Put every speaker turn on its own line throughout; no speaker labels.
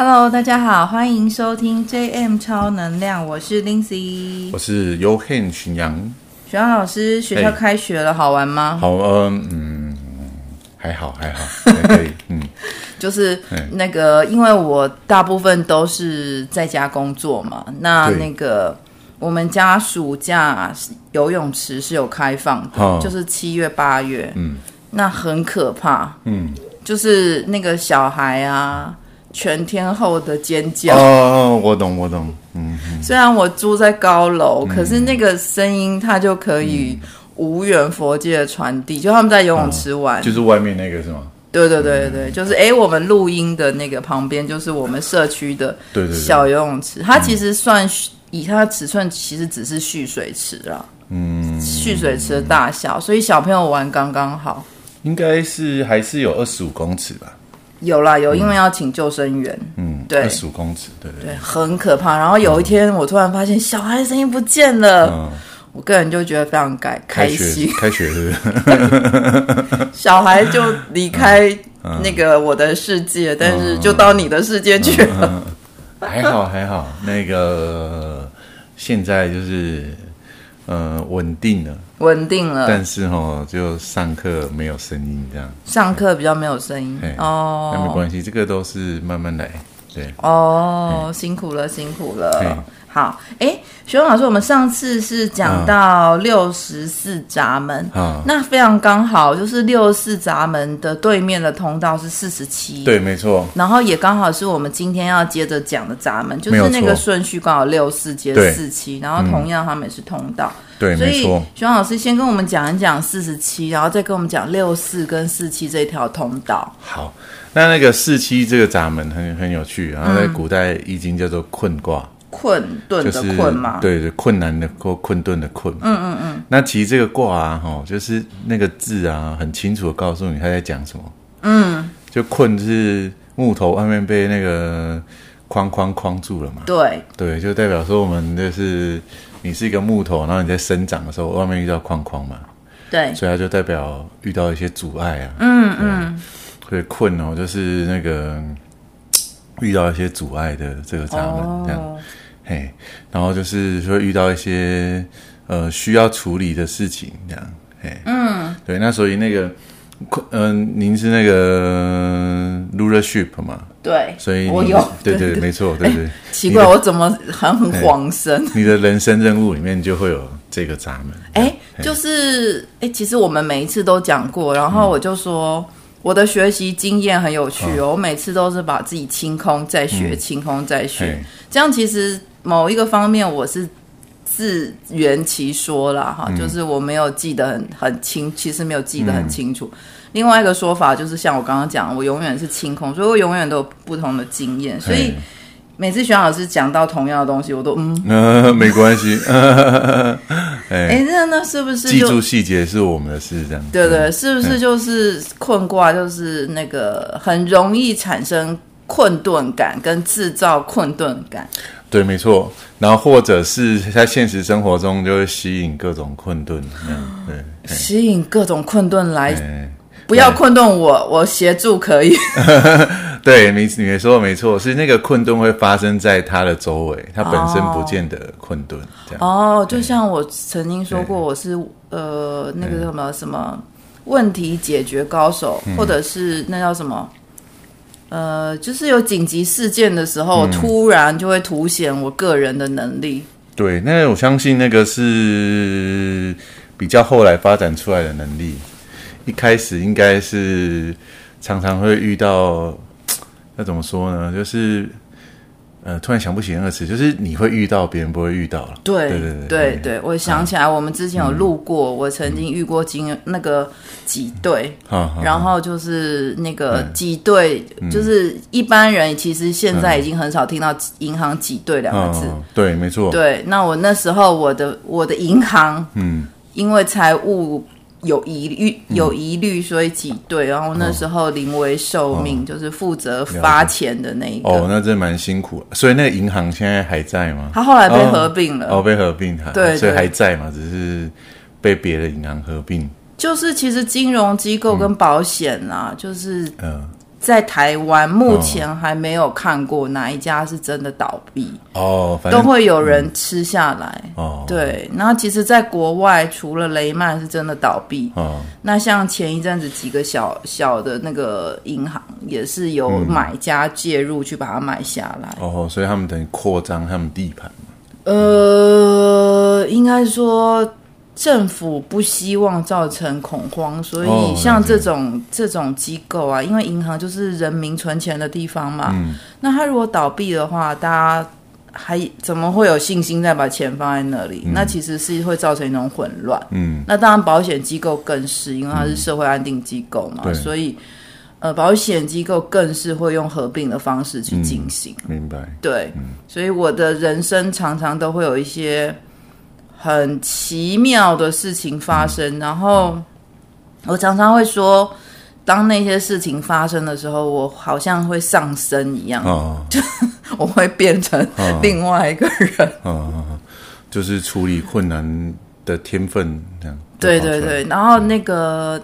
Hello，大家好，欢迎收听 JM 超能量，我是 Lindsay，
我是 Yohan 巡阳。
巡阳老师，学校开学了，好玩吗？
好，嗯嗯，还好还好，还可以，嗯，
就是那个，因为我大部分都是在家工作嘛，那那个我们家暑假游泳池是有开放的，哦、就是七月八月，嗯，那很可怕，嗯，就是那个小孩啊。全天候的尖叫。
哦，我懂我懂，嗯，嗯，
虽然我住在高楼，嗯，可是那个声音它就可以无远佛界的传递，就他们在游泳池玩，
哦，就是外面那个是吗？
对对对对，嗯，就是哎，我们录音的那个旁边就是我们社区的小游泳池，对对对，它其实算以它的尺寸，其实只是蓄水池啦，嗯，蓄水池的大小，所以小朋友玩刚刚好，
应该是还是有二十五公尺吧。
有啦有，因为要请救生员。嗯，对，
二十五公尺，对对对，
很可怕。然后有一天，我突然发现小孩的声音不见了，嗯，我个人就觉得非常开开心。
开学是不是？
小孩就离开那个我的世界，嗯，但是就到你的世界去了。
嗯嗯，还好还好，那个现在就是。呃，稳定了，
稳定了，
但是哦，就上课没有声音这样，
上课比较没有声音。哦，
那没关系，这个都是慢慢来，对，
哦，辛苦了，辛苦了。好，哎，学文老师，我们上次是讲到六十四闸门，啊，那非常刚好，就是六十四闸门的对面的通道是四十七，
对，没错，
然后也刚好是我们今天要接着讲的闸门，就是那个顺序刚好六四接四七，然后同样他们也是通道，
对，
所以学文老师先跟我们讲一讲四十七，然后再跟我们讲六四跟四七这条通道。
好，那那个四七这个闸门很很有趣，然后在古代易经叫做困卦。
困顿的困嘛，
就是、对对，困难的困困顿的困。嗯嗯嗯。那其实这个卦啊，哈，就是那个字啊，很清楚的告诉你他在讲什么。嗯。就困是木头外面被那个框框框住了嘛。对。对，就代表说我们就是你是一个木头，然后你在生长的时候，外面遇到框框嘛。对。所以它就代表遇到一些阻碍啊。嗯嗯。所以困哦，就是那个遇到一些阻碍的这个闸门、哦、这样。嘿，然后就是说遇到一些呃需要处理的事情，这样，嘿，嗯，对，那所以那个，嗯、呃，您是那个 rulership 嘛？
对，
所以
我有，
对对，对，对没错，对对。
奇怪，我怎么很很恍神？
你的人生任务里面就会有这个闸门。
哎，就是哎，其实我们每一次都讲过，然后我就说。嗯我的学习经验很有趣哦，我每次都是把自己清空再学，嗯、清空再学，这样其实某一个方面我是自圆其说了哈、嗯，就是我没有记得很很清，其实没有记得很清楚。嗯、另外一个说法就是像我刚刚讲，我永远是清空，所以我永远都有不同的经验，所以。每次玄老师讲到同样的东西，我都嗯，
呃，没关系。
哎、欸，那那是不是
记住细节是我们的事？这样
对，对对，是不是就是困卦，就是那个很容易产生困顿感，跟制造困顿感？
对，没错。然后或者是在现实生活中就会吸引各种困顿，对，
吸引各种困顿来。不要困顿我，我协助可以。
对，你没说的没错，是那个困顿会发生在他的周围，他本身不见得困顿。这样
哦，就像我曾经说过，我是呃那个什么什么问题解决高手，或者是那叫什么呃，就是有紧急事件的时候，突然就会凸显我个人的能力。
对，那我相信那个是比较后来发展出来的能力。一开始应该是常常会遇到，那怎么说呢？就是呃，突然想不起那个词，就是你会遇到，别人不会遇到了。
对对对对，我想起来，我们之前有录过，嗯、我曾经遇过经那个挤兑、嗯，然后就是那个挤兑、嗯，就是一般人其实现在已经很少听到银行挤兑两个字。
嗯、对，没错。
对，那我那时候我的我的银行，嗯，因为财务。有疑虑，有疑虑，所以挤兑。然后那时候临危受命，哦、就是负责发钱的那一个。
哦，那真蛮辛苦。所以那个银行现在还在吗？
他后来被合并了。
哦，哦被合并，对，对，所以还在嘛？只是被别的银行合并。
就是其实金融机构跟保险啊，嗯、就是嗯，在台湾目前还没有看过哪一家是真的倒闭
哦，
都会有人吃下来
哦。
对，然后其实，在国外除了雷曼是真的倒闭
哦，
那像前一阵子几个小小的那个银行也是有买家介入去把它买下来
哦，所以他们等于扩张他们地盘嘛。
呃，应该说。政府不希望造成恐慌，所以像这种、哦、这种机构啊，因为银行就是人民存钱的地方嘛。嗯、那它如果倒闭的话，大家还怎么会有信心再把钱放在那里？嗯、那其实是会造成一种混乱。嗯，那当然保险机构更是，因为它是社会安定机构嘛，嗯、所以呃，保险机构更是会用合并的方式去进行、
嗯。明白。
对、
嗯，
所以我的人生常常都会有一些。很奇妙的事情发生，嗯、然后我常常会说，当那些事情发生的时候，我好像会上升一样，哦、就 我会变成另外一个人，
哦哦、就是处理困难的天分这样。
对对对，然后那个、嗯、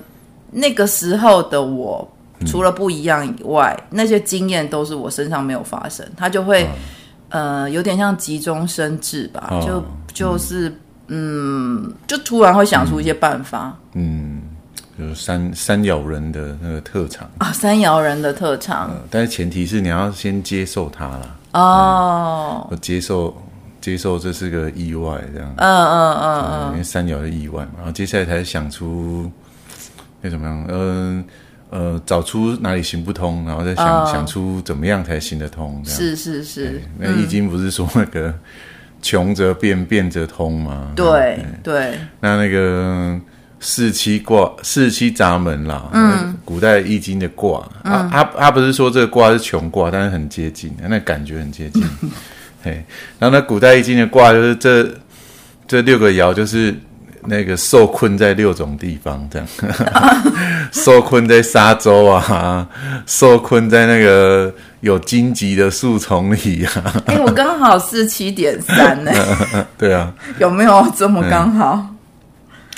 那个时候的我，除了不一样以外，嗯、那些经验都是我身上没有发生，他就会、哦、呃有点像急中生智吧，哦、就就是。嗯嗯，就突然会想出一些办法。
嗯，嗯就是山山摇人的那个特长
啊，山摇人的特长、
呃。但是前提是你要先接受它啦。
哦，
嗯、接受接受这是个意外，这样。
嗯嗯嗯嗯，
因为山摇的意外嘛，然后接下来才想出那怎么样？嗯呃，呃，找出哪里行不通，然后再想、哦、想出怎么样才行得通。
是是是，
那易经不是说那个。嗯穷则变，变则通嘛。
对对，
那那个四七卦、四七闸门啦，嗯，古代易经的卦，他、嗯、他、啊啊、不是说这个卦是穷卦，但是很接近，那感觉很接近。嘿，然后那古代易经的卦就是这这六个爻，就是那个受困在六种地方，这样，受困在沙洲啊，受困在那个。有荆棘的树丛里啊！
哎、欸，我刚好是七点三呢。
对啊，
有没有这么刚好？
嗯、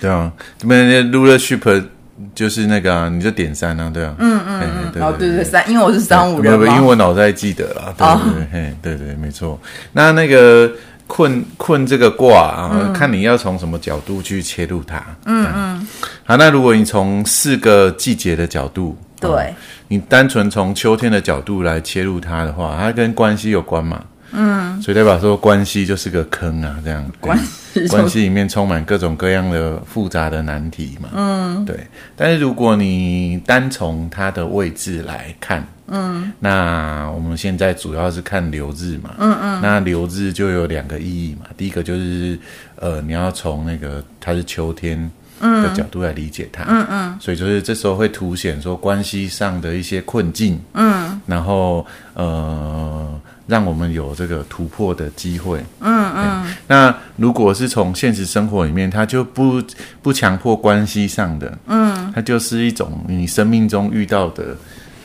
对啊，这边 rulership 就是那个啊，你就点三啊，对啊，
嗯嗯嗯，哦对对三，因为我是三五人
嘛，因为我脑袋记得了，对对对，嘿、哦，对对没错。那那个困困这个卦啊，嗯、看你要从什么角度去切入它。嗯嗯。好，那如果你从四个季节的角度，
对。
哦你单纯从秋天的角度来切入它的话，它跟关系有关嘛？嗯，所以代表说关系就是个坑啊，这样关系关系里面充满各种各样的复杂的难题嘛。嗯，对。但是如果你单从它的位置来看，嗯，那我们现在主要是看流日嘛。嗯嗯。那流日就有两个意义嘛。第一个就是呃，你要从那个它是秋天。的角度来理解它，嗯嗯，所以就是这时候会凸显说关系上的一些困境，嗯，然后呃，让我们有这个突破的机会，嗯嗯。那如果是从现实生活里面，它就不不强迫关系上的，嗯，它就是一种你生命中遇到的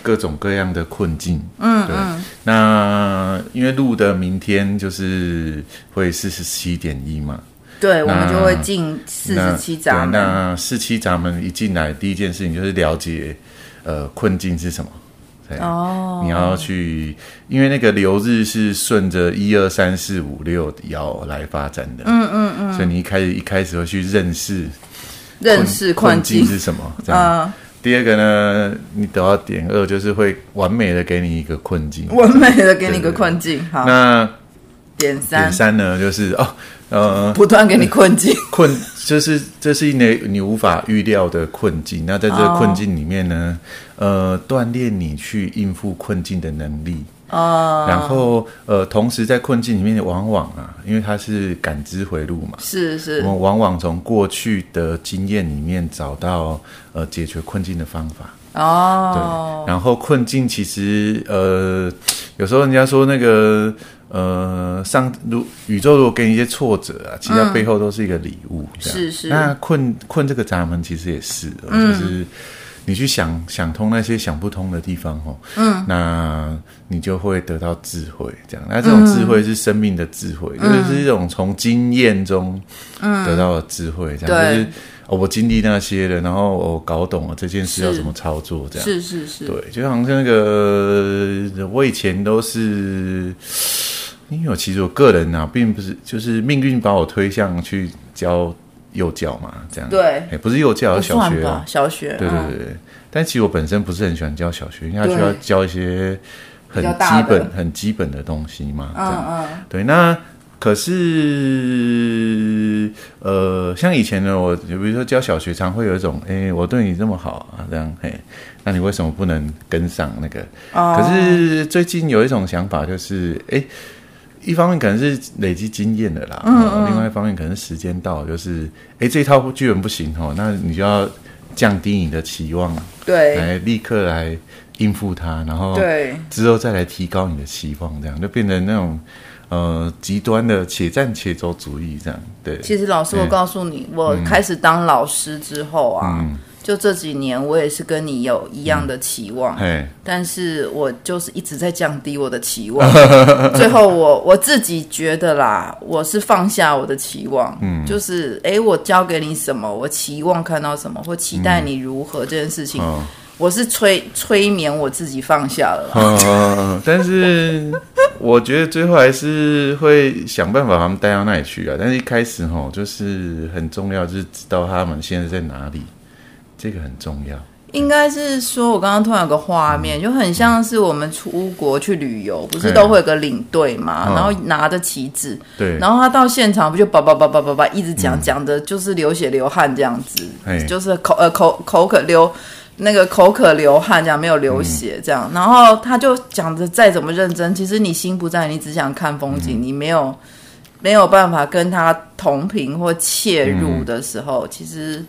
各种各样的困境，嗯，对。那因为路的明天就是会四十七点一嘛。
对，我们就会进四十七闸门。
那四七闸门一进来，第一件事情就是了解，呃，困境是什么。对哦，你要去，因为那个流日是顺着一二三四五六爻来发展的。嗯嗯嗯。所以你一开始一开始会去认识，
认识困境
是什么。这样。嗯。第二个呢，你得到点二，就是会完美的给你一个困境。
完美的给你一个困境。好。
那
点三。
点三呢，就是哦。呃，
不断给你困境，
困就是这是你你无法预料的困境。那在这个困境里面呢，oh. 呃，锻炼你去应付困境的能力。哦、oh.，然后呃，同时在困境里面，往往啊，因为它是感知回路嘛，
是是，
我们往往从过去的经验里面找到呃解决困境的方法。哦、oh.，对，然后困境其实呃，有时候人家说那个。呃，上如宇宙如果给你一些挫折啊，其实它背后都是一个礼物。嗯、是是。那困困这个闸门其实也是，嗯、就是你去想想通那些想不通的地方哦，嗯，那你就会得到智慧。这样，那这种智慧是生命的智慧，嗯、就是一种从经验中得到的智慧。这样、嗯、就是哦，我经历那些了，然后我搞懂了这件事要怎么操作，这样。
是是是，
对，就好像那个我以前都是，因为我其实我个人啊，并不是就是命运把我推向去教幼教嘛，这样。
对，
哎，不是幼教，是小学，
小学，
对对对对，但其实我本身不是很喜欢教小学，因为他需要教一些很基本、很基本的东西嘛，这样，嗯嗯，对，那。可是，呃，像以前呢，我比如说教小学，常会有一种，哎，我对你这么好啊，这样，嘿，那你为什么不能跟上那个？哦。可是最近有一种想法，就是，哎，一方面可能是累积经验的啦，嗯嗯，另外一方面可能是时间到，就是，哎，这套剧本不行哦，那你就要降低你的期望，
对，
来立刻来应付它，然后对。之后再来提高你的期望，这样就变成那种。呃，极端的且战且走主义这样，对。
其实老师，我告诉你，我开始当老师之后啊，嗯、就这几年，我也是跟你有一样的期望，嗯、但是我就是一直在降低我的期望。最后我，我我自己觉得啦，我是放下我的期望，嗯，就是哎，我交给你什么，我期望看到什么，或期待你如何、嗯、这件事情。哦我是催催眠我自己放下了，
嗯，但是 我觉得最后还是会想办法把他们带到那里去啊。但是一开始哈，就是很重要，就是知道他们现在在哪里，这个很重要。
应该是说，我刚刚突然有个画面，就很像是我们出国去旅游，不是都会有个领队嘛，然后拿着旗子，对，然后他到现场不就叭叭叭叭叭叭一直讲讲的，就是流血流汗这样子，就是口呃口口渴流。那个口渴流汗，这样没有流血，这样，嗯、然后他就讲的再怎么认真，其实你心不在，你只想看风景，嗯、你没有没有办法跟他同频或切入的时候，嗯、其实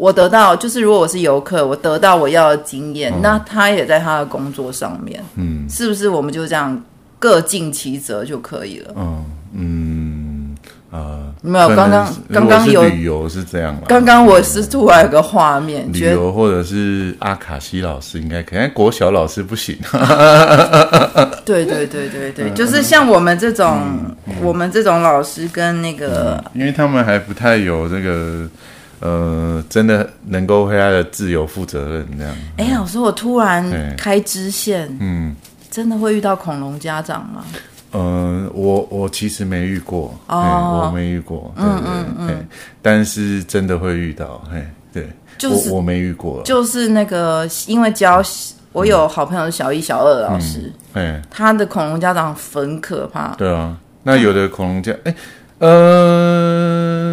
我得到就是，如果我是游客，我得到我要的经验，嗯、那他也在他的工作上面，嗯，是不是我们就这样各尽其责就可以了？嗯
嗯。
呃，没有，刚刚刚刚有
旅游是这样。
刚刚我是突然有个画面，
旅游或者是阿卡西老师应该可以，国小老师不行。
对对对对对，就是像我们这种，我们这种老师跟那个，
因为他们还不太有这个，呃，真的能够为他的自由负责任这样。
哎，老师，我突然开支线，嗯，真的会遇到恐龙家长吗？
嗯，我我其实没遇过，哦，我没遇过，嗯嗯嗯，但是真的会遇到，嘿，对，就是我没遇过，
就是那个因为教我有好朋友是小一、小二老师，哎，他的恐龙家长很可怕，
对啊，那有的恐龙家，哎，嗯，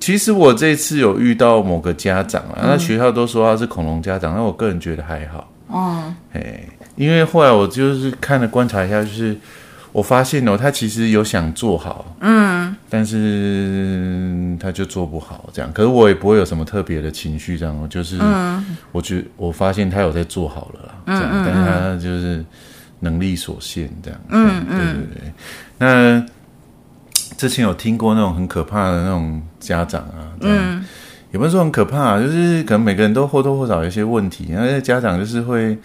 其实我这次有遇到某个家长啊，那学校都说他是恐龙家长，那我个人觉得还好，嗯，哎，因为后来我就是看了观察一下，就是。我发现哦，他其实有想做好，嗯，但是他就做不好，这样。可是我也不会有什么特别的情绪，这样。就是，我觉我发现他有在做好了啦，这样。嗯、但是他就是能力所限，这样。嗯嗯，对对对。那之前有听过那种很可怕的那种家长啊，嗯，也不是说很可怕，就是可能每个人都或多或少有一些问题，那些家长就是会，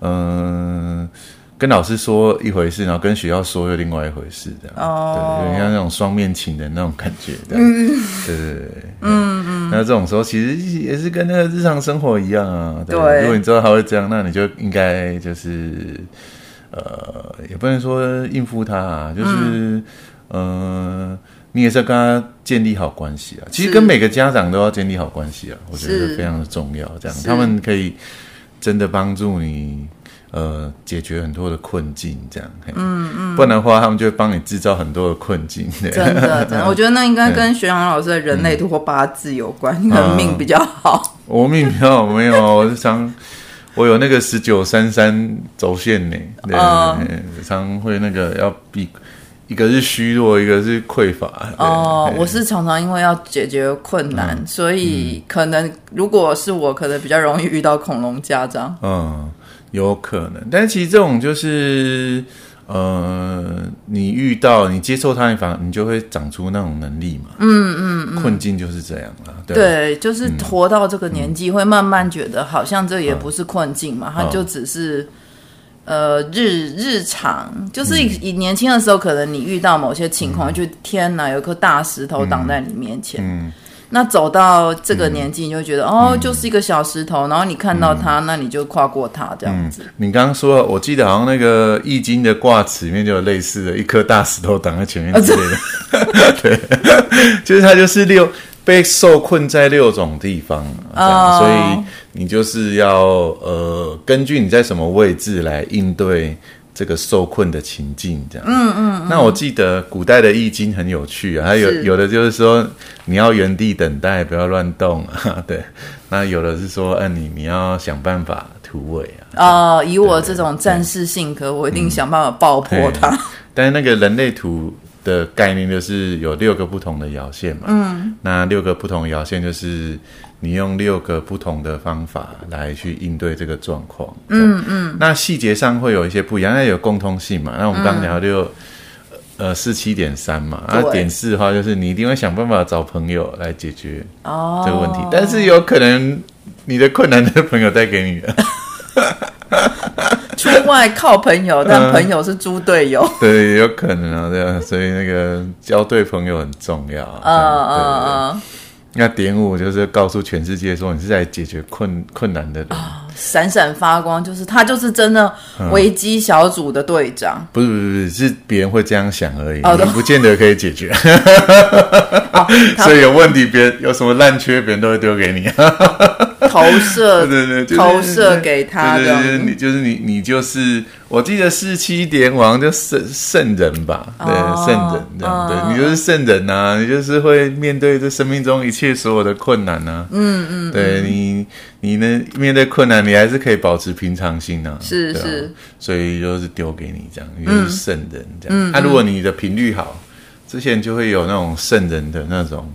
嗯、呃。跟老师说一回事，然后跟学校说又另外一回事，这样，oh. 对，有点像那种双面情人那种感觉，这样，对对对，嗯嗯。那这种时候其实也是跟那个日常生活一样啊，对。对，如果你知道他会这样，那你就应该就是，呃，也不能说应付他啊，就是，嗯、呃，你也是要跟他建立好关系啊。其实跟每个家长都要建立好关系啊，我觉得非常的重要。这样，他们可以真的帮助你。呃，解决很多的困境，这样，嗯嗯，不然的话，他们就会帮你制造很多的困境。真
的，真的，我觉得那应该跟学长老师的人类图或八字有关，你的命比较好。
我命比较好，没有，我是常，我有那个十九三三轴线呢，对，常会那个要比，一个是虚弱，一个是匮乏。
哦，我是常常因为要解决困难，所以可能如果是我，可能比较容易遇到恐龙家长。嗯。
有可能，但是其实这种就是，呃，你遇到你接受它，你反而你就会长出那种能力嘛。嗯嗯，嗯困境就是这样啦。对，
对，就是活到这个年纪，会慢慢觉得好像这也不是困境嘛，嗯、它就只是，呃，日日常，就是以，年轻的时候，可能你遇到某些情况，嗯、就天哪，有一颗大石头挡在你面前。嗯。嗯那走到这个年纪，你就觉得、嗯、哦，就是一个小石头，然后你看到它，嗯、那你就跨过它这样子。
嗯、你刚刚说，我记得好像那个《易经》的卦辞里面就有类似的一颗大石头挡在前面之类的。啊、对，就是它就是六被受困在六种地方这样，哦、所以你就是要呃，根据你在什么位置来应对。这个受困的情境，这样。嗯嗯。嗯，那我记得古代的易经很有趣啊，它有有的就是说你要原地等待，不要乱动啊。对。那有的是说，嗯，你你要想办法突围啊。哦，
以我这种战士性格，我一定想办法爆破它。
但是那个人类图的概念就是有六个不同的摇线嘛。嗯。那六个不同的摇线就是。你用六个不同的方法来去应对这个状况，嗯嗯，那细节上会有一些不一样，那有共通性嘛？那我们刚聊六，嗯、呃，四七点三嘛，对啊，点四的话就是你一定会想办法找朋友来解决这个问题，哦、但是有可能你的困难的朋友带给你的，
出外靠朋友，但朋友是猪队友，
嗯，对，有可能啊，对啊，所以那个交对朋友很重要啊，啊啊。那点五就是告诉全世界说，你是在解决困困难的
闪闪发光，就是他就是真的危机小组的队长。
嗯、不是不是不是，是别人会这样想而已，哦、你不见得可以解决。哦、所以有问题，别人有什么烂缺，别人都会丢给你。
投射，对对对，投射给他的。
对对对，你就是你，你就是，我记得四七点王就圣圣人吧？对，圣人这样，对，你就是圣人呐，你就是会面对这生命中一切所有的困难呐。嗯嗯，对你，你呢面对困难，你还是可以保持平常心呐。是是，所以就是丢给你这样，你就是圣人这样。那如果你的频率好，之前就会有那种圣人的那种。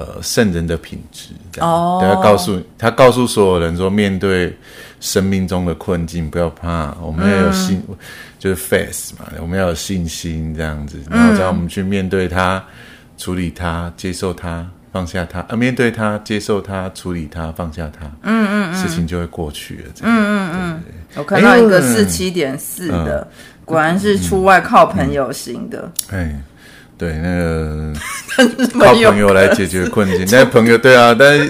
呃，圣人的品质，哦、他告诉他告诉所有人说，面对生命中的困境，不要怕，我们要有信，嗯、就是 faith 嘛，我们要有信心，这样子，然后让我们去面对它，处理它，接受它，放下它，呃，面对它，接受它，处理它，放下它，嗯嗯嗯，事情就会过去了，这样，嗯嗯嗯，
我看到一个四七点四的，嗯、果然是出外靠朋友型的，
哎、嗯。嗯对，那个 靠朋友来解决困境。那朋友对啊，但是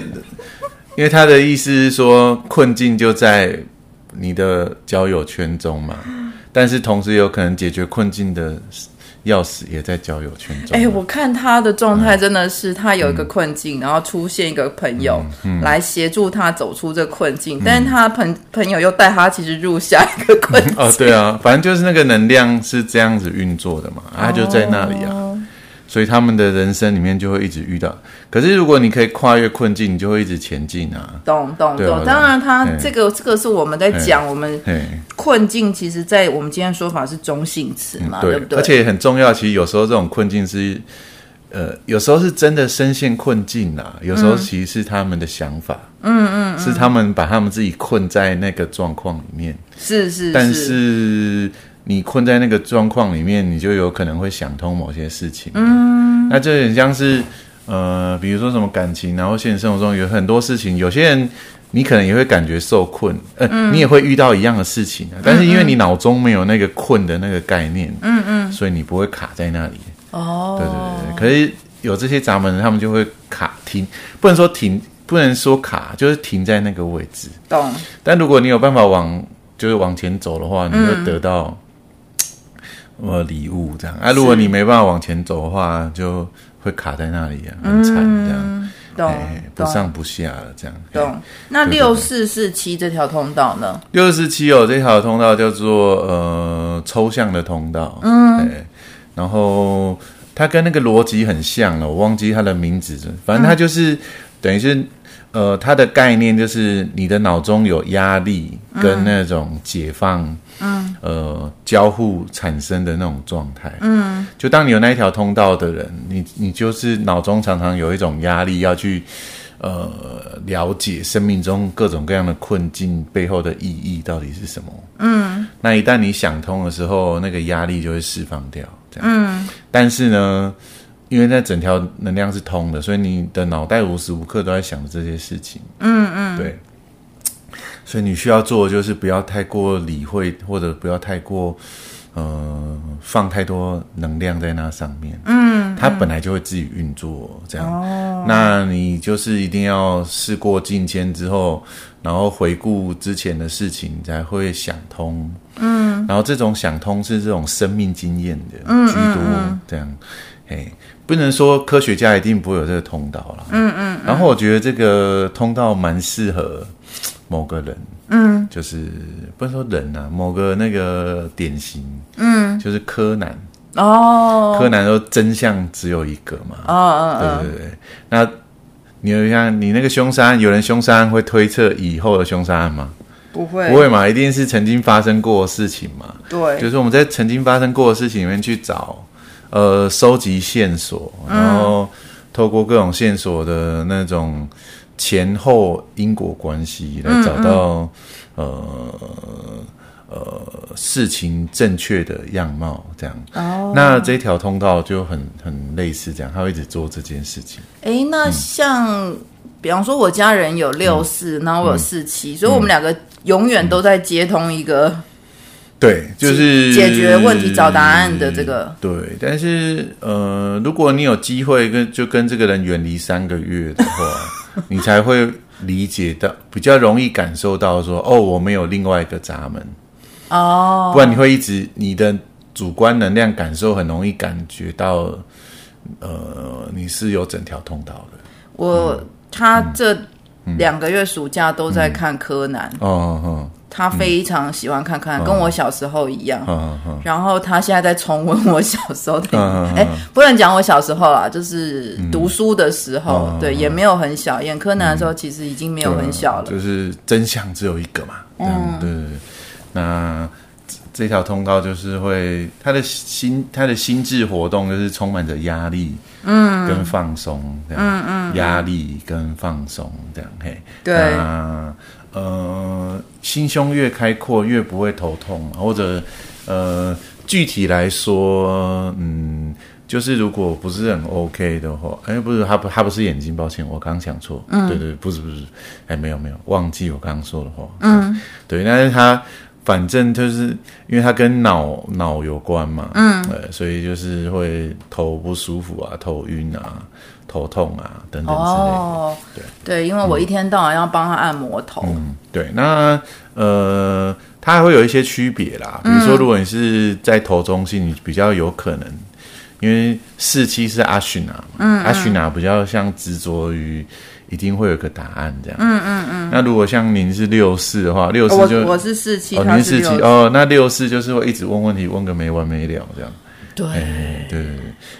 因为他的意思是说，困境就在你的交友圈中嘛。但是同时有可能解决困境的钥匙也在交友圈中。哎，
我看他的状态真的是，他有一个困境，嗯、然后出现一个朋友来协助他走出这困境，嗯、但是他朋朋友又带他其实入下一个困境。
哦，对啊，反正就是那个能量是这样子运作的嘛，他就在那里啊。哦所以他们的人生里面就会一直遇到，可是如果你可以跨越困境，你就会一直前进啊。
懂懂懂，当然他这个这个是我们在讲我们困境，其实，在我们今天说法是中性词嘛，对。不对？
而且很重要，其实有时候这种困境是，呃，有时候是真的深陷困境啊，有时候其实是他们的想法，嗯嗯，是他们把他们自己困在那个状况里面，
是是，
但是。你困在那个状况里面，你就有可能会想通某些事情。嗯，那这很像是，呃，比如说什么感情，然后现实生活中有很多事情，有些人你可能也会感觉受困，呃，嗯、你也会遇到一样的事情，但是因为你脑中没有那个困的那个概念，嗯嗯，所以你不会卡在那里。哦，对对对，可是有这些闸门，他们就会卡停，不能说停，不能说卡，就是停在那个位置。懂。但如果你有办法往，就是往前走的话，你会得到。我礼物这样啊，如果你没办法往前走的话，就会卡在那里啊，很惨这样，嗯、懂、欸？不上不下了这样。
懂？欸、那六四四七这条通道呢？
六四七哦，这条通道叫做呃抽象的通道，嗯、欸，然后它跟那个逻辑很像了，我忘记它的名字，反正它就是、嗯、等于是。呃，它的概念就是你的脑中有压力跟那种解放，嗯，呃，交互产生的那种状态，嗯，就当你有那一条通道的人，你你就是脑中常常有一种压力要去，呃，了解生命中各种各样的困境背后的意义到底是什么，嗯，那一旦你想通的时候，那个压力就会释放掉，这样，嗯，但是呢。因为那整条能量是通的，所以你的脑袋无时无刻都在想着这些事情。嗯嗯，对。所以你需要做的就是不要太过理会，或者不要太过呃放太多能量在那上面，嗯，它本来就会自己运作这样。哦，那你就是一定要事过境迁之后，然后回顾之前的事情，才会想通。嗯，然后这种想通是这种生命经验的居多，嗯嗯嗯这样，哎，不能说科学家一定不会有这个通道了。嗯，嗯嗯，然后我觉得这个通道蛮适合某个人。嗯，就是不能说人啊，某个那个典型，嗯，就是柯南。哦，柯南说真相只有一个嘛，哦哦，哦。对对对，那你有像你那个凶杀案，有人凶杀案会推测以后的凶杀案吗？
不会，
不会嘛，一定是曾经发生过的事情嘛，
对，
就是我们在曾经发生过的事情里面去找，呃，收集线索，然后透过各种线索的那种。前后因果关系来找到呃呃事情正确的样貌，这样。哦，那这条通道就很很类似这样，他会一直做这件事情。
哎、欸，那像、嗯、比方说，我家人有六四、嗯，然后我有四七、嗯，所以我们两个永远都在接通一个。
对，就是
解决问题、找答案的这个。
对，但是呃，如果你有机会跟就跟这个人远离三个月的话。你才会理解到，比较容易感受到说，哦，我们有另外一个闸门哦，不然你会一直你的主观能量感受很容易感觉到，呃，你是有整条通道的。
我、嗯、他这两个月暑假都在看柯南、嗯、哦。哦哦他非常喜欢看看，嗯、跟我小时候一样、嗯嗯嗯。然后他现在在重温我小时候的，哎、不能讲我小时候啊，就是读书的时候，嗯、对、嗯，也没有很小。演柯南的时候，其实已经没有很小了。
嗯、就是真相只有一个嘛。嗯，对对对。那这条通道就是会，他的心，他的心智活动就是充满着压力，嗯，跟放松，这样，嗯嗯，压力跟放松这样，嘿，
对。
呃，心胸越开阔，越不会头痛，或者，呃，具体来说，嗯，就是如果不是很 OK 的话，哎，不是，他不，他不是眼睛，抱歉，我刚想错，嗯，对对，不是不是，哎，没有没有，忘记我刚刚说的话，嗯，对，但是他反正就是因为他跟脑脑有关嘛，嗯，对，所以就是会头不舒服啊，头晕啊。头痛啊，等等之类的。哦，对
对，因为我一天到晚要帮他按摩头。
嗯，对，那呃，它还会有一些区别啦。比如说，如果你是在头中心，你比较有可能，因为四七是阿逊啊，嗯，阿逊啊比较像执着于一定会有个答案这样。嗯嗯嗯。那如果像您是六四的话，六四就
我，我是四七，
哦，您是四七哦，那六四就是会一直问问题，问个没完没了这样。
对，
对、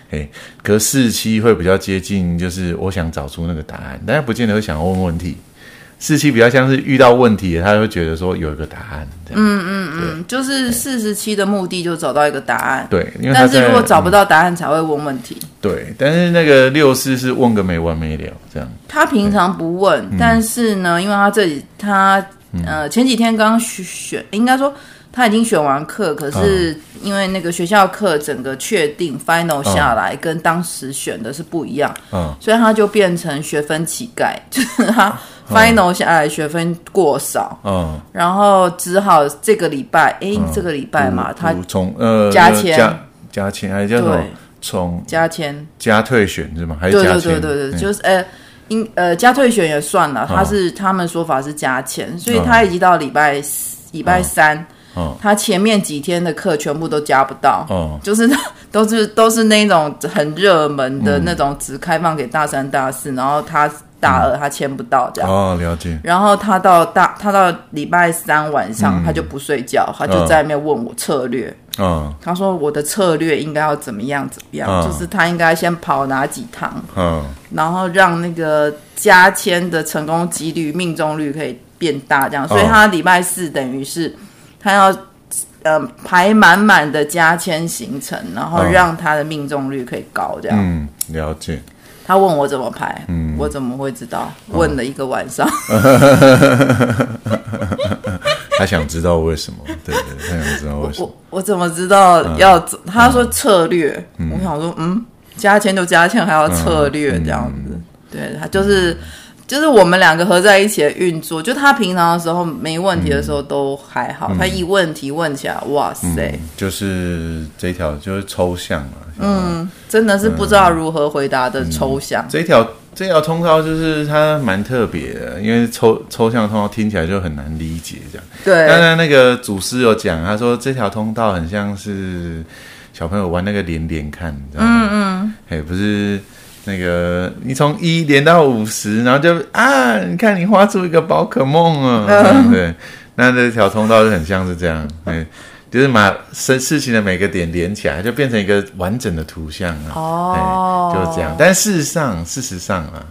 对，哎，可是四期会比较接近，就是我想找出那个答案，但是不见得会想要问问题。四期比较像是遇到问题，他会觉得说有一个答案。
嗯嗯嗯，就是四十七的目的就找到一个答案。
对，因为
但是如果找不到答案才会问问题。
嗯、对，但是那个六四是问个没完没了这样。
他平常不问，但是呢，因为他这里他呃前几天刚选，应该说。他已经选完课，可是因为那个学校课整个确定 final 下来，跟当时选的是不一样，嗯，所以他就变成学分乞丐，就是他 final 下来学分过少，嗯，然后只好这个礼拜，哎、欸，这个礼拜嘛，他
从呃加签加加签还是叫什么？从
加签
加退选是吗？还是加签？
对对对对，就是呃，应呃加退选也算了，他是他们说法是加钱，所以他已经到礼拜礼拜三。他前面几天的课全部都加不到，哦、就是都 是都是那种很热门的那种，只开放给大三、大四，嗯、然后他大二他签不到这样。
哦，了解。
然后他到大，他到礼拜三晚上他就不睡觉，嗯、他就在那边问我策略。嗯，他说我的策略应该要怎么样怎么样，嗯、就是他应该先跑哪几趟，嗯，然后让那个加签的成功几率、命中率可以变大，这样。所以他礼拜四等于是。他要呃排满满的加签行程，然后让他的命中率可以高，这样。嗯，
了解。
他问我怎么排，嗯，我怎么会知道？哦、问了一个晚上。
他想知道为什么？对对，他想知道为什么。
我我怎么知道要？嗯、他说策略、嗯。我想说，嗯，加签就加签，还要策略这样子。嗯、对他就是。就是我们两个合在一起的运作，就他平常的时候没问题的时候都还好，嗯、他一问题问起来，哇塞，嗯、
就是这条就是抽象嘛，
嗯，真的是不知道如何回答的抽象。
嗯、这条这条通道就是它蛮特别的，因为抽抽象通道听起来就很难理解，这样。
对。
刚才那个祖师有讲，他说这条通道很像是小朋友玩那个连连看，你知道吗？嗯嗯。嘿，不是。那个，你从一连到五十，然后就啊，你看你画出一个宝可梦啊，嗯、对，那这条通道就很像是这样，对，就是把事事情的每个点连起来，就变成一个完整的图像啊，哦，就是这样。但事实上，事实上啊，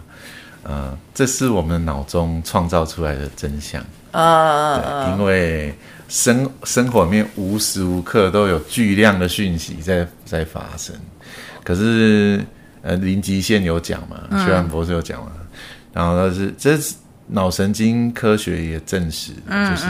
呃，这是我们脑中创造出来的真相。啊，对，因为生生活里面无时无刻都有巨量的讯息在在发生，可是。呃，零极限有讲嘛？薛兰博士有讲嘛？嗯、然后他是，这是脑神经科学也证实，嗯、就是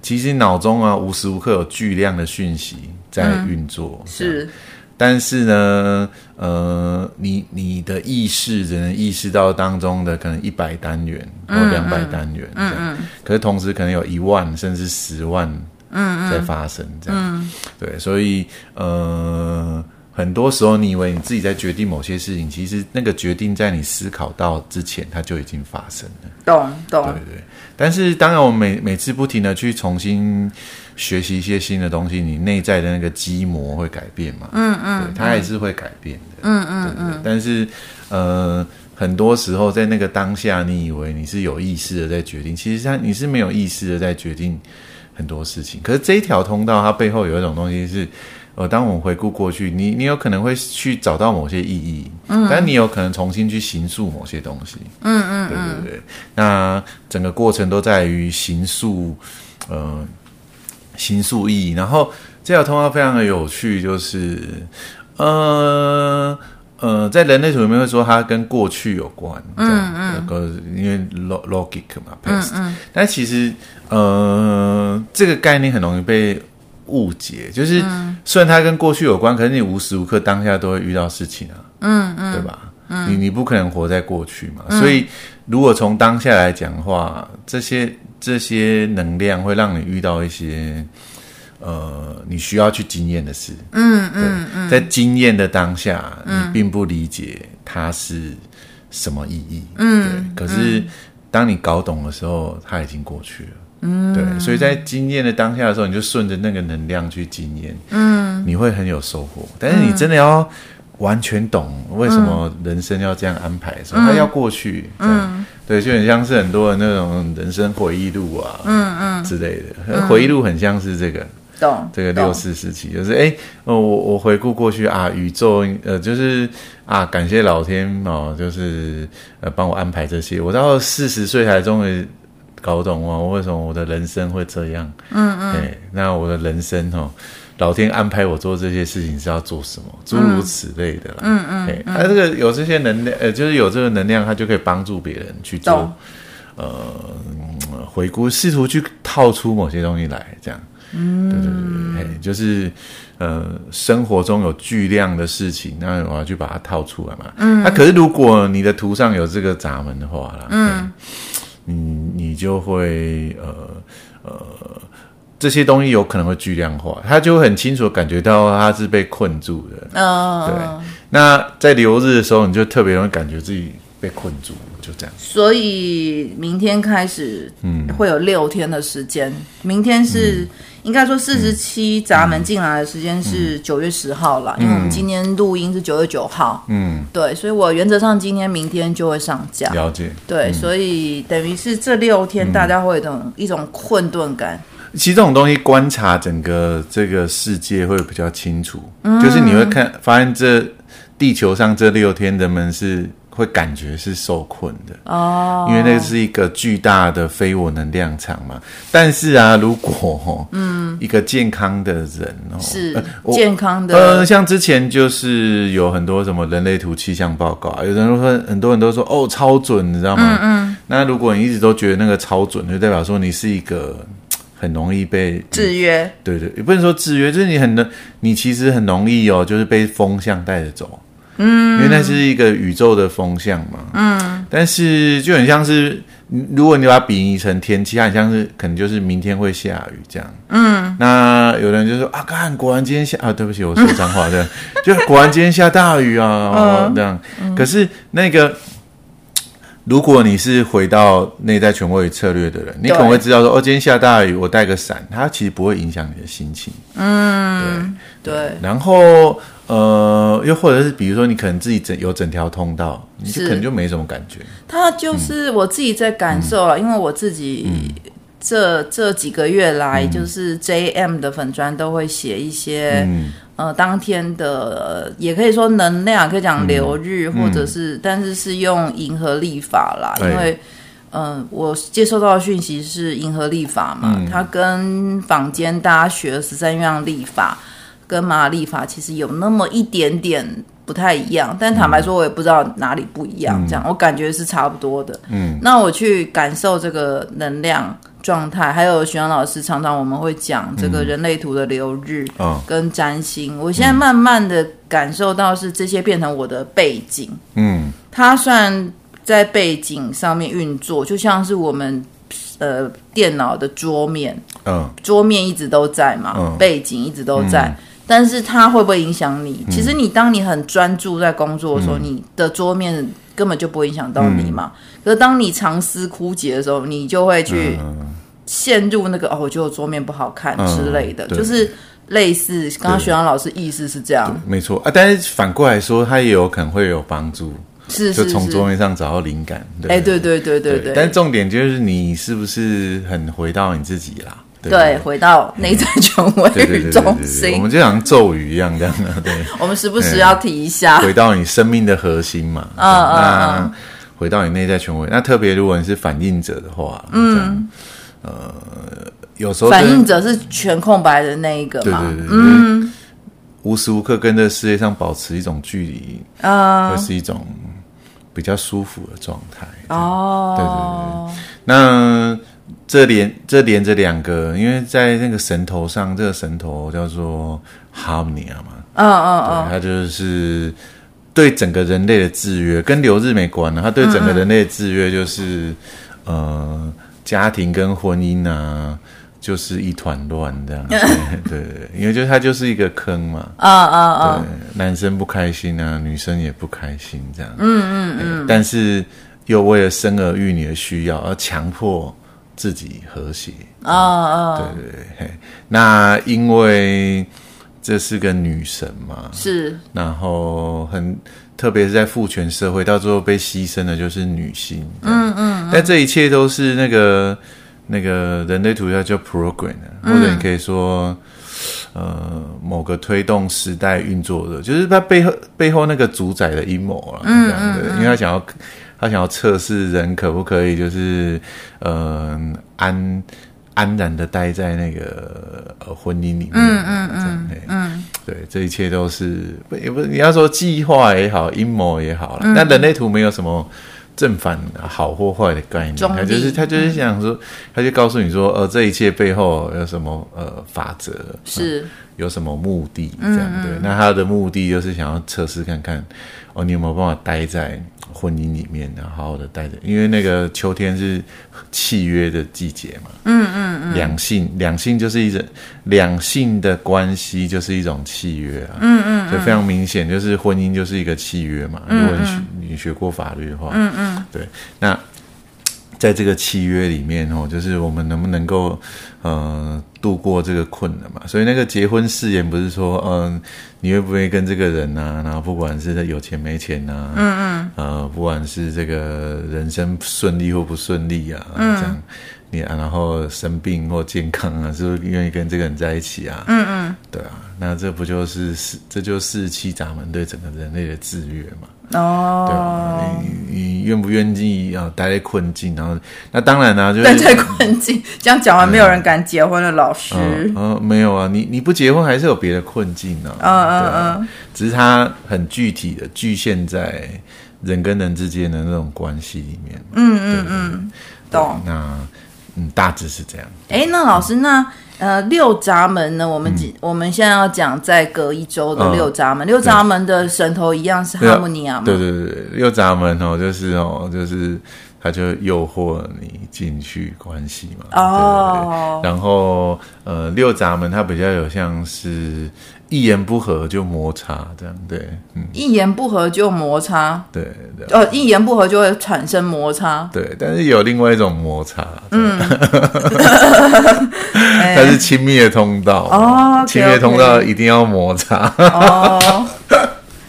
其实脑中啊，无时无刻有巨量的讯息在运作。嗯、是，但是呢，呃，你你的意识只能意识到当中的可能一百单元或两百单元这样，嗯嗯、可是同时可能有一万甚至十万嗯在发生这样。对，所以呃。很多时候，你以为你自己在决定某些事情，其实那个决定在你思考到之前，它就已经发生了。
懂懂。
对对。但是，当然，我们每每次不停的去重新学习一些新的东西，你内在的那个基模会改变嘛？嗯嗯。对，它还是会改变的。嗯嗯嗯。但是，呃，很多时候在那个当下，你以为你是有意识的在决定，其实它你是没有意识的在决定很多事情。可是这一条通道，它背后有一种东西是。呃，当我们回顾过去，你你有可能会去找到某些意义，嗯，但你有可能重新去形塑某些东西，嗯嗯，对对对。那整个过程都在于形塑，呃，形塑意义。然后这条通道非常的有趣，就是，呃呃，在人类图里面会说它跟过去有关，嗯嗯，个因为 logic 嘛，past，嗯嗯，但其实，呃，这个概念很容易被。误解就是，虽然它跟过去有关，可是你无时无刻当下都会遇到事情啊，嗯嗯，对吧？嗯，你你不可能活在过去嘛，所以如果从当下来讲的话，这些这些能量会让你遇到一些呃你需要去经验的事，嗯嗯嗯，在经验的当下，你并不理解它是什么意义，嗯，对，可是当你搞懂的时候，它已经过去了。嗯，对，所以在经验的当下的时候，你就顺着那个能量去经验，嗯，你会很有收获。但是你真的要完全懂为什么人生要这样安排的时候，它要过去，嗯，对，就很像是很多的那种人生回忆录啊，嗯嗯。之类的，回忆录很像是这个，懂这个六四时期，就是哎，我我回顾过去啊，宇宙呃，就是啊，感谢老天哦，就是呃，帮我安排这些，我到四十岁才终于。搞懂哦，为什么我的人生会这样？嗯嗯，对，那我的人生哦，老天安排我做这些事情是要做什么？诸如此类的啦。嗯嗯，哎，他这个有这些能量，呃，就是有这个能量，他就可以帮助别人去做，呃，回顾，试图去套出某些东西来，这样。嗯，对对对，哎，就是呃，生活中有巨量的事情，那我要去把它套出来嘛。嗯，那可是如果你的图上有这个闸门的话啦，嗯。你你就会呃呃这些东西有可能会巨量化，他就很清楚感觉到他是被困住的。哦，对。那在留日的时候，你就特别容易感觉自己被困住，就这样。所
以明天开始，嗯，会有六天的时间。嗯、明天是。嗯应该说四十七闸门进来的时间是九月十号了，嗯、因为我们今天录音是九月九号。嗯，对，所以我原则上今天、明天就会上架。
了解。
对，嗯、所以等于是这六天大家会有一种、嗯、一种困顿感。
其实这种东西观察整个这个世界会比较清楚，嗯、就是你会看发现这地球上这六天人们是。会感觉是受困的哦，因为那是一个巨大的非我能量场嘛。但是啊，如果嗯，一个健康的人哦，
是健康的，
呃，像之前就是有很多什么人类图气象报告，啊有人说很多人都说哦超准，你知道吗？嗯嗯。那如果你一直都觉得那个超准，就代表说你是一个很容易被
制约。
对对，也不能说制约，就是你很能，你其实很容易哦，就是被风向带着走。嗯，因为那是一个宇宙的风向嘛，嗯，但是就很像是，如果你把它比拟成天气，它很像是可能就是明天会下雨这样，嗯，那有人就说啊，看果然今天下啊，对不起，我说脏话，对，就果然今天下大雨啊，哦，这样，可是那个。如果你是回到内在权威与策略的人，你可能会知道说，哦，今天下大雨，我带个伞，它其实不会影响你的心情。
嗯，对。对。
然后，呃，又或者是比如说，你可能自己整有整条通道，你就可能就没什么感觉。
他就是我自己在感受了，嗯、因为我自己这、嗯、这几个月来，就是 JM 的粉砖都会写一些。嗯。呃，当天的也可以说能量，可以讲流日，嗯、或者是，嗯、但是是用银河历法啦，因为，嗯、呃，我接收到的讯息是银河历法嘛，嗯、它跟坊间大家学的十三月亮历法跟玛雅历法其实有那么一点点不太一样，但坦白说，我也不知道哪里不一样，嗯、这样我感觉是差不多的。嗯，那我去感受这个能量。状态，还有徐阳老师常常我们会讲这个人类图的流日跟占星。我现在慢慢的感受到是这些变成我的背景，嗯，它算在背景上面运作，就像是我们呃电脑的桌面，嗯，桌面一直都在嘛，嗯、背景一直都在，嗯、但是它会不会影响你？嗯、其实你当你很专注在工作的时候，嗯、你的桌面根本就不会影响到你嘛。嗯、可是当你长思枯竭的时候，你就会去。陷入那个哦，我觉得桌面不好看之类的，嗯、就是类似刚刚学长老师意思是这样，
没错啊。但是反过来说，它也有可能会有帮助，
是，是，是
就从桌面上找到灵感。
哎，对对对对对。
但重点就是你是不是很回到你自己啦？对，
对，回到内在权威中心。
我们就像咒语一样这样的，对。
我们时不时要提一下，
回到你生命的核心嘛。嗯嗯嗯。回到你内在权威，那特别如果你是反应者的话，嗯。呃，有时候
反应者是全空白的那一个嘛，
对对对，嗯，无时无刻跟这世界上保持一种距离，啊，会是一种比较舒服的状态。哦，对对对，那这连这连着两个，因为在那个神头上，这个神头叫做 Harmonia 嘛，嗯嗯嗯，它就是对整个人类的制约，跟流日没关了，它对整个人类的制约就是呃。家庭跟婚姻啊，就是一团乱这样，对对，因为就它就是一个坑嘛，啊啊啊，男生不开心啊，女生也不开心这样，嗯嗯嗯，但是又为了生儿育女的需要而强迫自己和谐，啊啊，对对对，那因为这是个女神嘛，是，然后很。特别是在父权社会，到最后被牺牲的就是女性。嗯嗯，嗯，但这一切都是那个那个人类图像叫 program，或者你可以说，呃，某个推动时代运作的，就是他背后背后那个主宰的阴谋了。嗯嗯，因为他想要他想要测试人可不可以，就是呃安。安然的待在那个呃婚姻里面，嗯嗯嗯，嗯，对，这一切都是不也不是你要说计划也好，阴谋也好了。那、嗯、人类图没有什么正反好或坏的概念，他就是他就是想说，他就告诉你说，呃，这一切背后有什么呃法则，是、呃、有什么目的这样对。那他的目的就是想要测试看看，哦，你有没有办法待在。婚姻里面，然后好好的待着，因为那个秋天是契约的季节嘛。嗯嗯嗯。两性，两性就是一种两性的关系，就是一种契约啊。嗯嗯。所以非常明显，就是婚姻就是一个契约嘛。嗯嗯。如果你学你学过法律的话，嗯嗯。对，那在这个契约里面哦，就是我们能不能够呃度过这个困难嘛？所以那个结婚誓言不是说嗯。呃你会不会跟这个人啊？然后不管是有钱没钱啊，嗯嗯，呃，不管是这个人生顺利或不顺利啊，嗯，这样你啊，然后生病或健康啊，是不是 愿意跟这个人在一起啊？嗯嗯，对啊，那这不就是四，这就是七闸门对整个人类的制约嘛？哦，对啊，你你愿不愿意啊？待在困境，然后那当然呢、啊，就是待在
困境。这样讲完，没有人敢结婚的老师。
嗯、没有啊，你你不结婚还是有别的困境呢、啊。嗯嗯嗯，只是它很具体的局限在人跟人之间的那种关系里面。嗯嗯嗯，懂。那嗯，大致是这样。
哎，那老师，那呃，六闸门呢？我们、嗯、我们现在要讲再隔一周的六闸门。嗯、六闸门的神头一样是哈姆尼亚吗？
对对对，六闸门哦，就是哦，就是他就诱惑你进去关系嘛。哦。然后呃，六闸门它比较有像是。一言不合就摩擦，这样对，嗯，
一言不合就摩擦，
对，对，
呃，一言不合就会产生摩擦，
对，但是有另外一种摩擦，嗯，它是亲密的通道哦，亲密的通道一定要摩擦。哦。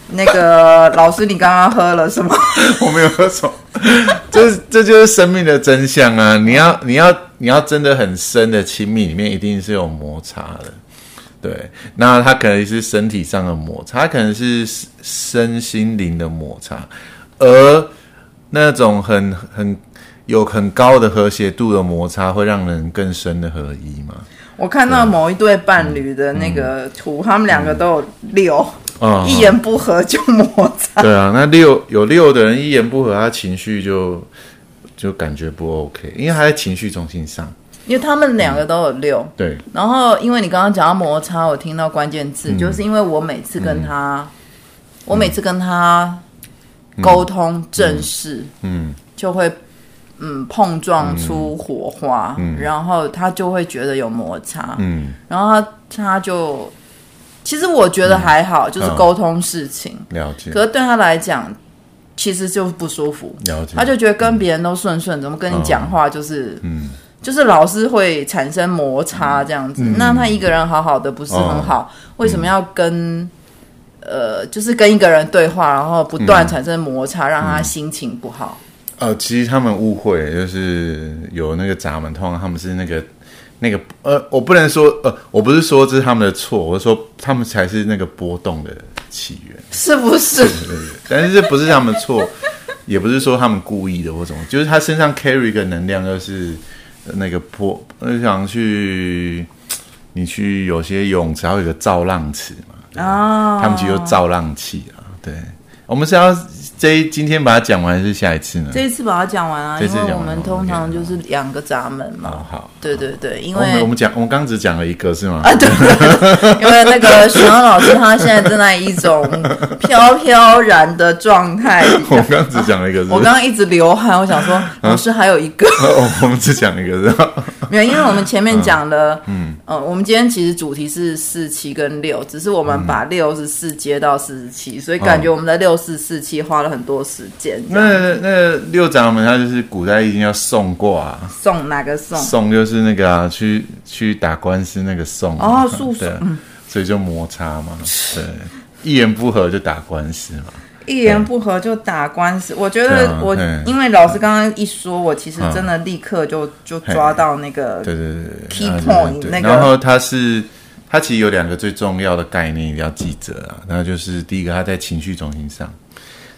那个老师，你刚刚喝了什么？
我没有喝什么，这这就是生命的真相啊！你要你要你要真的很深的亲密，里面一定是有摩擦的。对，那他可能是身体上的摩擦，他可能是身心灵的摩擦，而那种很很有很高的和谐度的摩擦，会让人更深的合一嘛？
我看到某一对伴侣的那个图，嗯、他们两个都有六，嗯、一言不合就摩擦。
对啊，那六有六的人一言不合，他情绪就就感觉不 OK，因为他在情绪中心上。
因为他们两个都有六，
嗯、对。
然后，因为你刚刚讲到摩擦，我听到关键字，嗯、就是因为我每次跟他，嗯、我每次跟他沟通正事，嗯，嗯。就会嗯碰撞出火花，嗯、然后他就会觉得有摩擦，嗯，然后他他就其实我觉得还好，嗯、就是沟通事情，
嗯、了解。
可是对他来讲，其实就不舒服，
了解。
他就觉得跟别人都顺顺，怎么跟你讲话就是嗯。就是老是会产生摩擦这样子，嗯、那他一个人好好的不是很好，哦、为什么要跟、嗯、呃，就是跟一个人对话，然后不断产生摩擦，嗯、让他心情不好？
呃，其实他们误会，就是有那个闸门，通常他们是那个那个呃，我不能说呃，我不是说这是他们的错，我是说他们才是那个波动的起源，
是不是？
但是这不是他们错，也不是说他们故意的或什么，就是他身上 carry 一个能量，就是。那个坡，我想去，你去有些泳池，还有一个造浪池嘛，哦，他们其实有造浪器啊，对，我们是要。这一今天把它讲完还是下一次呢？
这一次把它讲完啊，因为我们通常就是两个闸门嘛。
好，好，
对对对，因为
我们讲，我们刚只讲了一个是吗？
啊，对，因为那个徐阳老师他现在正在一种飘飘然的状态。
我刚只讲了一个，
我刚刚一直流汗，我想说老师还有一个。
我们只讲一个，是吧？
没有，因为我们前面讲了，嗯嗯，我们今天其实主题是四七跟六，只是我们把六十四接到四十七，所以感觉我们的六四四七花了很多时间。
那那六掌门，他就是古代一定要送卦，
送哪个送？
送就是那个啊，去去打官司那个送
哦，诉讼，
所以就摩擦嘛，对，一言不合就打官司嘛，
一言不合就打官司。我觉得我因为老师刚刚一说，我其实真的立刻就就抓到那个
对对对
key point 那个，
然后他是他其实有两个最重要的概念一定要记着啊，那就是第一个，他在情绪中心上。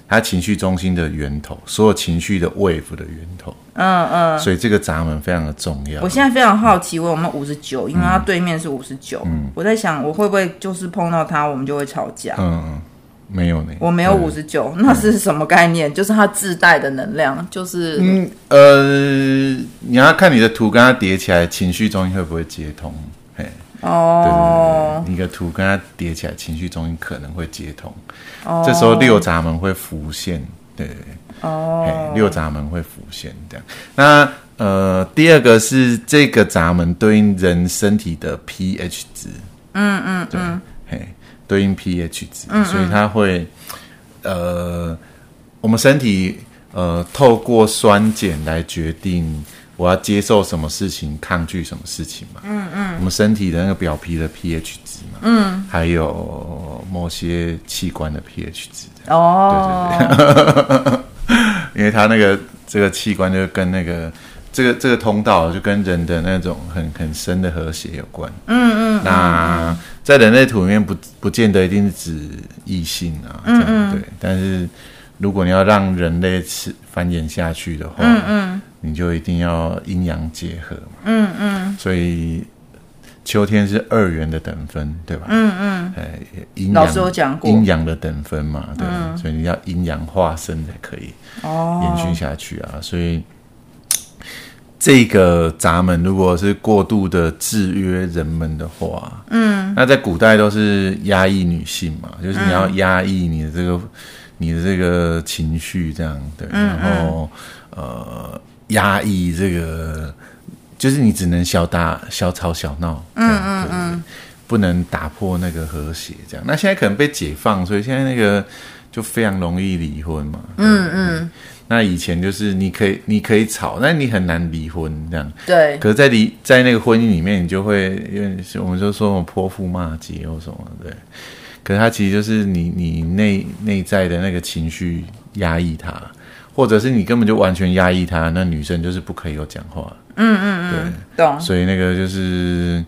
他情绪中心的源头，所有情绪的 wave 的源头，嗯嗯，所以这个闸门非常的重要。
我现在非常好奇，为什么五十九？因为它对面是五十九，嗯，我在想，我会不会就是碰到它，我们就会吵架？
嗯嗯，没有呢，
我没有五十九，那是什么概念？就是它自带的能量，就是
嗯呃，你要看你的图跟它叠起来，情绪中心会不会接通？哦，对对对，一个图跟它叠起来，情绪中心可能会接通。哦，这时候六闸门会浮现，对，哦，六闸门会浮现这样。那呃，第二个是这个闸门对应人身体的 pH 值，嗯嗯，对，嘿，对应 pH 值，嗯嗯，所以它会呃，我们身体呃，透过酸碱来决定。我要接受什么事情，抗拒什么事情嘛？嗯嗯。我们身体的那个表皮的 pH 值嘛，嗯，还有某些器官的 pH 值。哦。对对对。因为它那个这个器官就跟那个这个这个通道就跟人的那种很很深的和谐有关。嗯嗯。那在人类图里面不不见得一定是指异性啊，这样对。但是如果你要让人类吃繁衍下去的话，嗯嗯。你就一定要阴阳结合嘛，嗯嗯，所以秋天是二元的等分，对吧？嗯嗯，哎，阴阳老师有讲过。阴阳的等分嘛，对，所以你要阴阳化生才可以哦。延续下去啊。所以这个闸门如果是过度的制约人们的话，嗯，那在古代都是压抑女性嘛，就是你要压抑你的这个、嗯、你的这个情绪，这样对，然后、嗯、呃压抑这个，就是你只能小打小吵小闹，嗯嗯嗯，不能打破那个和谐，这样。那现在可能被解放，所以现在那个就非常容易离婚嘛，嗯嗯。那以前就是你可以你可以吵，但你很难离婚这样。
对。
可是在离在那个婚姻里面，你就会因为我们就说我泼妇骂街或什么对。可是他其实就是你你内内在的那个情绪压抑他，或者是你根本就完全压抑他，那女生就是不可以有讲话。嗯嗯嗯。对。懂。所以那个就是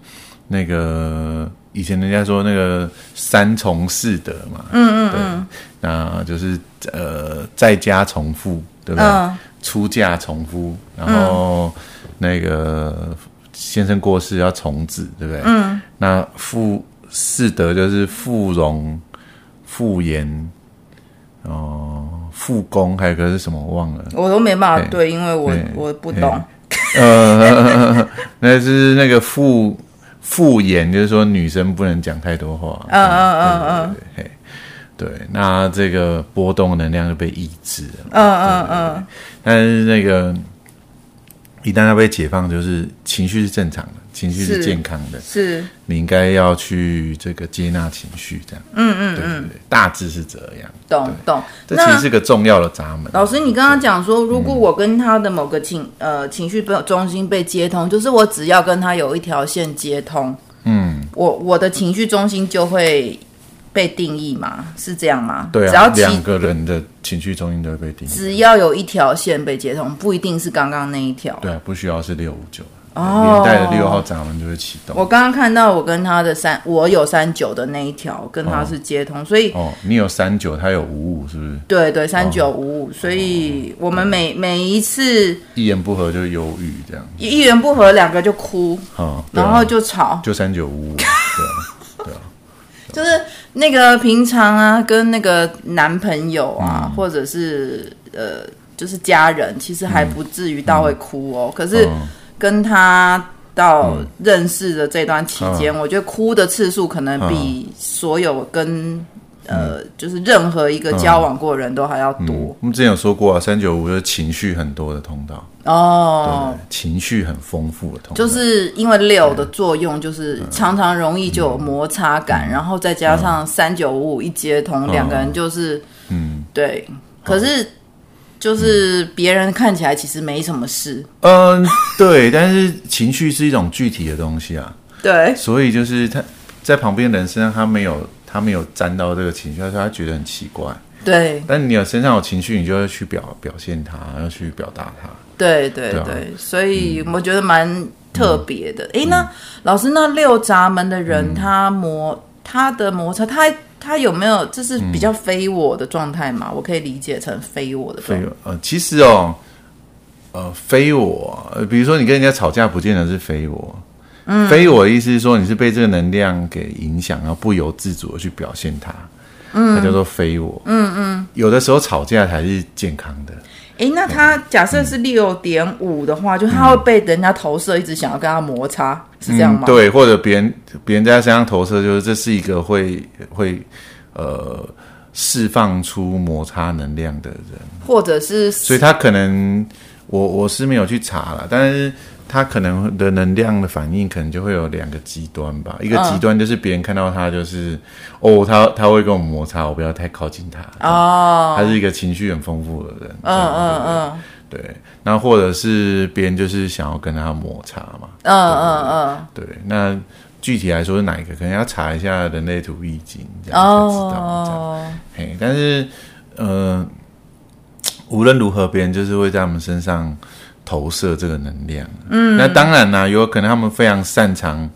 那个以前人家说那个三从四德嘛。嗯嗯嗯。那就是呃在家从父。对不对？嗯、出嫁从夫，然后那个先生过世要从子，对不对？嗯。那父四德就是富容、富言，哦，父恭，还有个是什么？我忘了。我都没办法对，因为我我不懂。呃，那是那个复复言，就是说女生不能讲太多话。嗯嗯嗯嗯。对，那这个波动能量就被抑制了。嗯嗯嗯。但是那个一旦要被解放，就是情绪是正常的，情绪是健康的。是。你应该要去这个接纳情绪，这样。嗯嗯对对对，大致是这样。懂懂。这其实是个重要的闸门。老师，你刚刚讲说，如果我跟他的某个情呃情绪中心被接通，就是我只要跟他有一条线接通，嗯，我我的情绪中心就会。被定义嘛？是这样吗？对啊，只要两个人的情绪中心都会被定义。只要有一条线被接通，不一定是刚刚那一条。对啊，不需要是六五九哦，连带的六号闸门就会启动。我刚刚看到我跟他的三，我有三九的那一条跟他是接通，哦、所以哦，你有三九，他有五五，是不是？对对，三九五五，所以我们每每一次一言不合就忧郁，这样。一言不合两个就哭，哦啊、然后就吵，就三九五五，对啊，对啊，就是。那个平常啊，跟那个男朋友啊，嗯、或者是呃，就是家人，其实还不至于到会哭哦。嗯、可是跟他到认识的这段期间，嗯、我觉得哭的次数可能比所有跟、嗯、呃，就是任何一个交往过的人都还要多。我们之前有说过啊，三九五就是情绪很多的通道。哦，情绪很丰富的通道，就是因为六的作用，就是常常容易就有摩擦感，然后再加上三九五五一接通，两个人就是，嗯，对。可是就是别人看起来其实没什么事，嗯，对。但是情绪是一种具体的东西啊，对。所以就是他在旁边的人身上，他没有他没有沾到这个情绪，所以他觉得很奇怪。对。但你有身上有情绪，你就要去表表现它，要去表达它。对对对，对啊、所以我觉得蛮特别的。哎、嗯，那、嗯、老师，那六闸门的人，嗯、他摩他的摩擦，他他有没有就是比较非我的状态嘛？嗯、我可以理解成非我的状态。呃，其实哦，呃，非我，比如说你跟人家吵架，不见得是非我。嗯，非我的意思是说，你是被这个能量给影响，然后不由自主的去表现它。嗯，它叫做非我。嗯嗯，有的时候吵架才是健康的。哎，那他假设是六点五的话，嗯、就他会被人家投射，一直想要跟他摩擦，嗯、是这样吗？对，或者别人别人在他身上投射，就是这是一个会会呃释放出摩擦能量的人，或者是，所以他可能我我是没有去查了，但是。他可能的能量的反应，可能就会有两个极端吧。一个极端就是别人看到他就是，哦，他他会跟我摩擦，我不要太靠近他。哦，他是一个情绪很丰富的人。嗯嗯嗯，对。那或者是别人就是想要跟他摩擦嘛。嗯嗯嗯，对。那具体来说是哪一个？可能要查一下人类图易经，这样才知道。哦。嘿，但是呃，无论如何，别人就是会在我们身上。投射这个能量，嗯，那当然啦，有可能他们非常擅长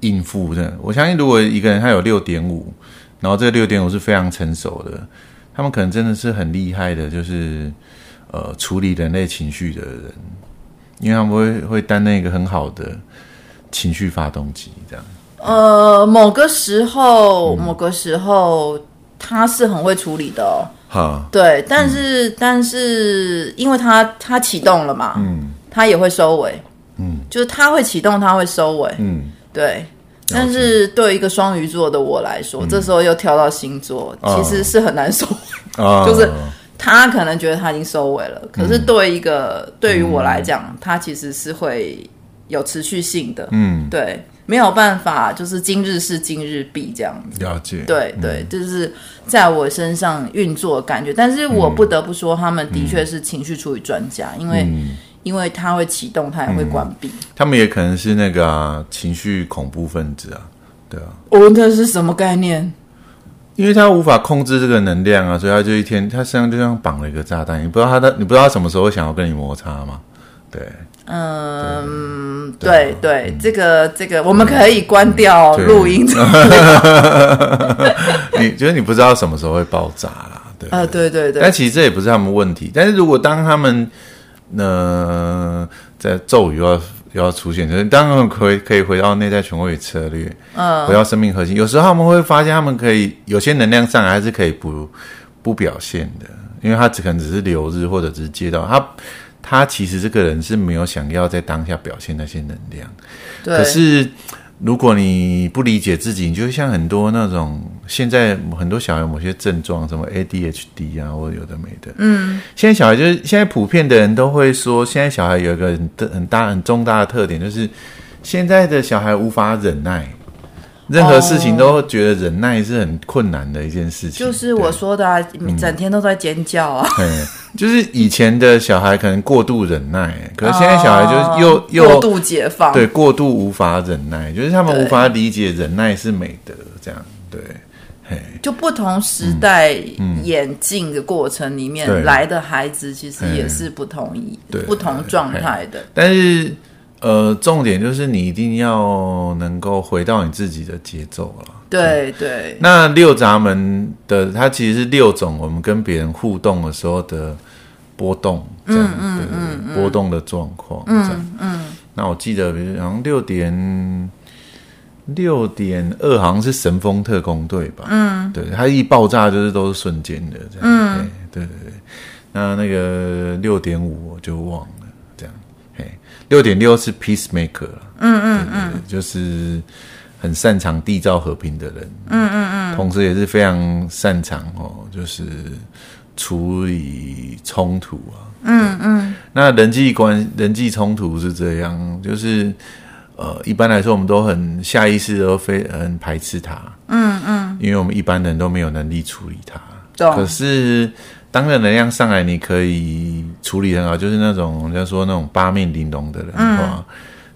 应付的。我相信，如果一个人他有六点五，然后这个六点五是非常成熟的，他们可能真的是很厉害的，就是呃处理人类情绪的人，因为他们会会担任一个很好的情绪发动机，这样。呃，某个时候，某个时候他是很会处理的哦。哈，对，但是、嗯、但是，因为它它启动了嘛，嗯，
它也会收尾。嗯，就是它会启动，它会收尾。嗯，对。但是对一个双鱼座的我来说，嗯、这时候又跳到星座，其实是很难收尾。哦、就是他可能觉得他已经收尾了，嗯、可是对一个对于我来讲，嗯、他其实是会有持续性的。嗯，对，没有办法，就是今日事今日毕这样子。
了解。
对对，就是在我身上运作的感觉。但是我不得不说，他们的确是情绪处理专家，嗯、因为。因为他会启动，他也会关闭。
他们也可能是那个、啊、情绪恐怖分子啊，对啊。
我问他是什么概念？
因为他无法控制这个能量啊，所以他就一天，他身上就像绑了一个炸弹，你不知道他的，你不知道他什么时候想要跟你摩擦吗？对，
嗯，对对，这个这个，我们可以关掉录音。
你觉得你不知道什么时候会爆炸啦？对，
啊，对对对。
但其实这也不是他们问题，但是如果当他们。那在咒语要又要出现，就是当然可以可以回到内在权威与策略，嗯，回到生命核心。有时候他们会发现，他们可以有些能量上来还是可以不不表现的，因为他只可能只是流日或者只是接到他，他其实这个人是没有想要在当下表现那些能量，对，可是。如果你不理解自己，你就像很多那种现在很多小孩某些症状，什么 ADHD 啊，或者有的没的。嗯，现在小孩就是现在普遍的人都会说，现在小孩有一个很很大很重大的特点，就是现在的小孩无法忍耐。任何事情都觉得忍耐是很困难的一件事情，
就是我说的啊，你整天都在尖叫啊。
对，就是以前的小孩可能过度忍耐，可是现在小孩就是又又
过度解放，
对，过度无法忍耐，就是他们无法理解忍耐是美德，这样对。
就不同时代演进的过程里面来的孩子，其实也是不同意、不同状态的，
但是。呃，重点就是你一定要能够回到你自己的节奏了。
对对。
那六闸门的它其实是六种我们跟别人互动的时候的波动，这样对，嗯嗯波动的状况，嗯这样嗯。那我记得，比如好像六点六点二好像是神风特工队吧？嗯，对，它一爆炸就是都是瞬间的这样。嗯，对对对。那那个六点五我就忘了。六点六是 peacemaker 嗯嗯嗯，就是很擅长缔造和平的人，嗯嗯嗯，同时也是非常擅长哦，就是处理冲突啊，嗯嗯，那人际关人际冲突是这样，就是呃，一般来说我们都很下意识都非很排斥他，嗯嗯，因为我们一般人都没有能力处理他，对，可是。当个能量上来，你可以处理很好，就是那种人家说那种八面玲珑的人的话，嗯、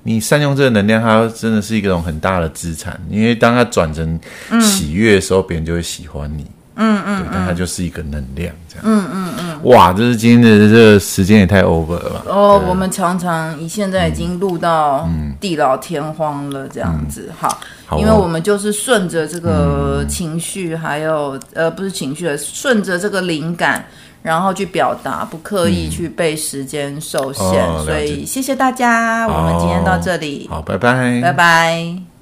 你善用这个能量，它真的是一种很大的资产。因为当它转成喜悦的时候，别、嗯、人就会喜欢你。嗯嗯，对，但它就是一个能量，这样。嗯嗯嗯。哇，这是今天的这个时间也太 over 了吧？
哦，对我们常常以现在已经录到地老天荒了，这样子。嗯、好，好哦、因为我们就是顺着这个情绪，还有呃，不是情绪，顺着这个灵感，然后去表达，不刻意去被时间受限。嗯哦、所以谢谢大家，好我们今天到这里。
好，拜拜，
拜拜。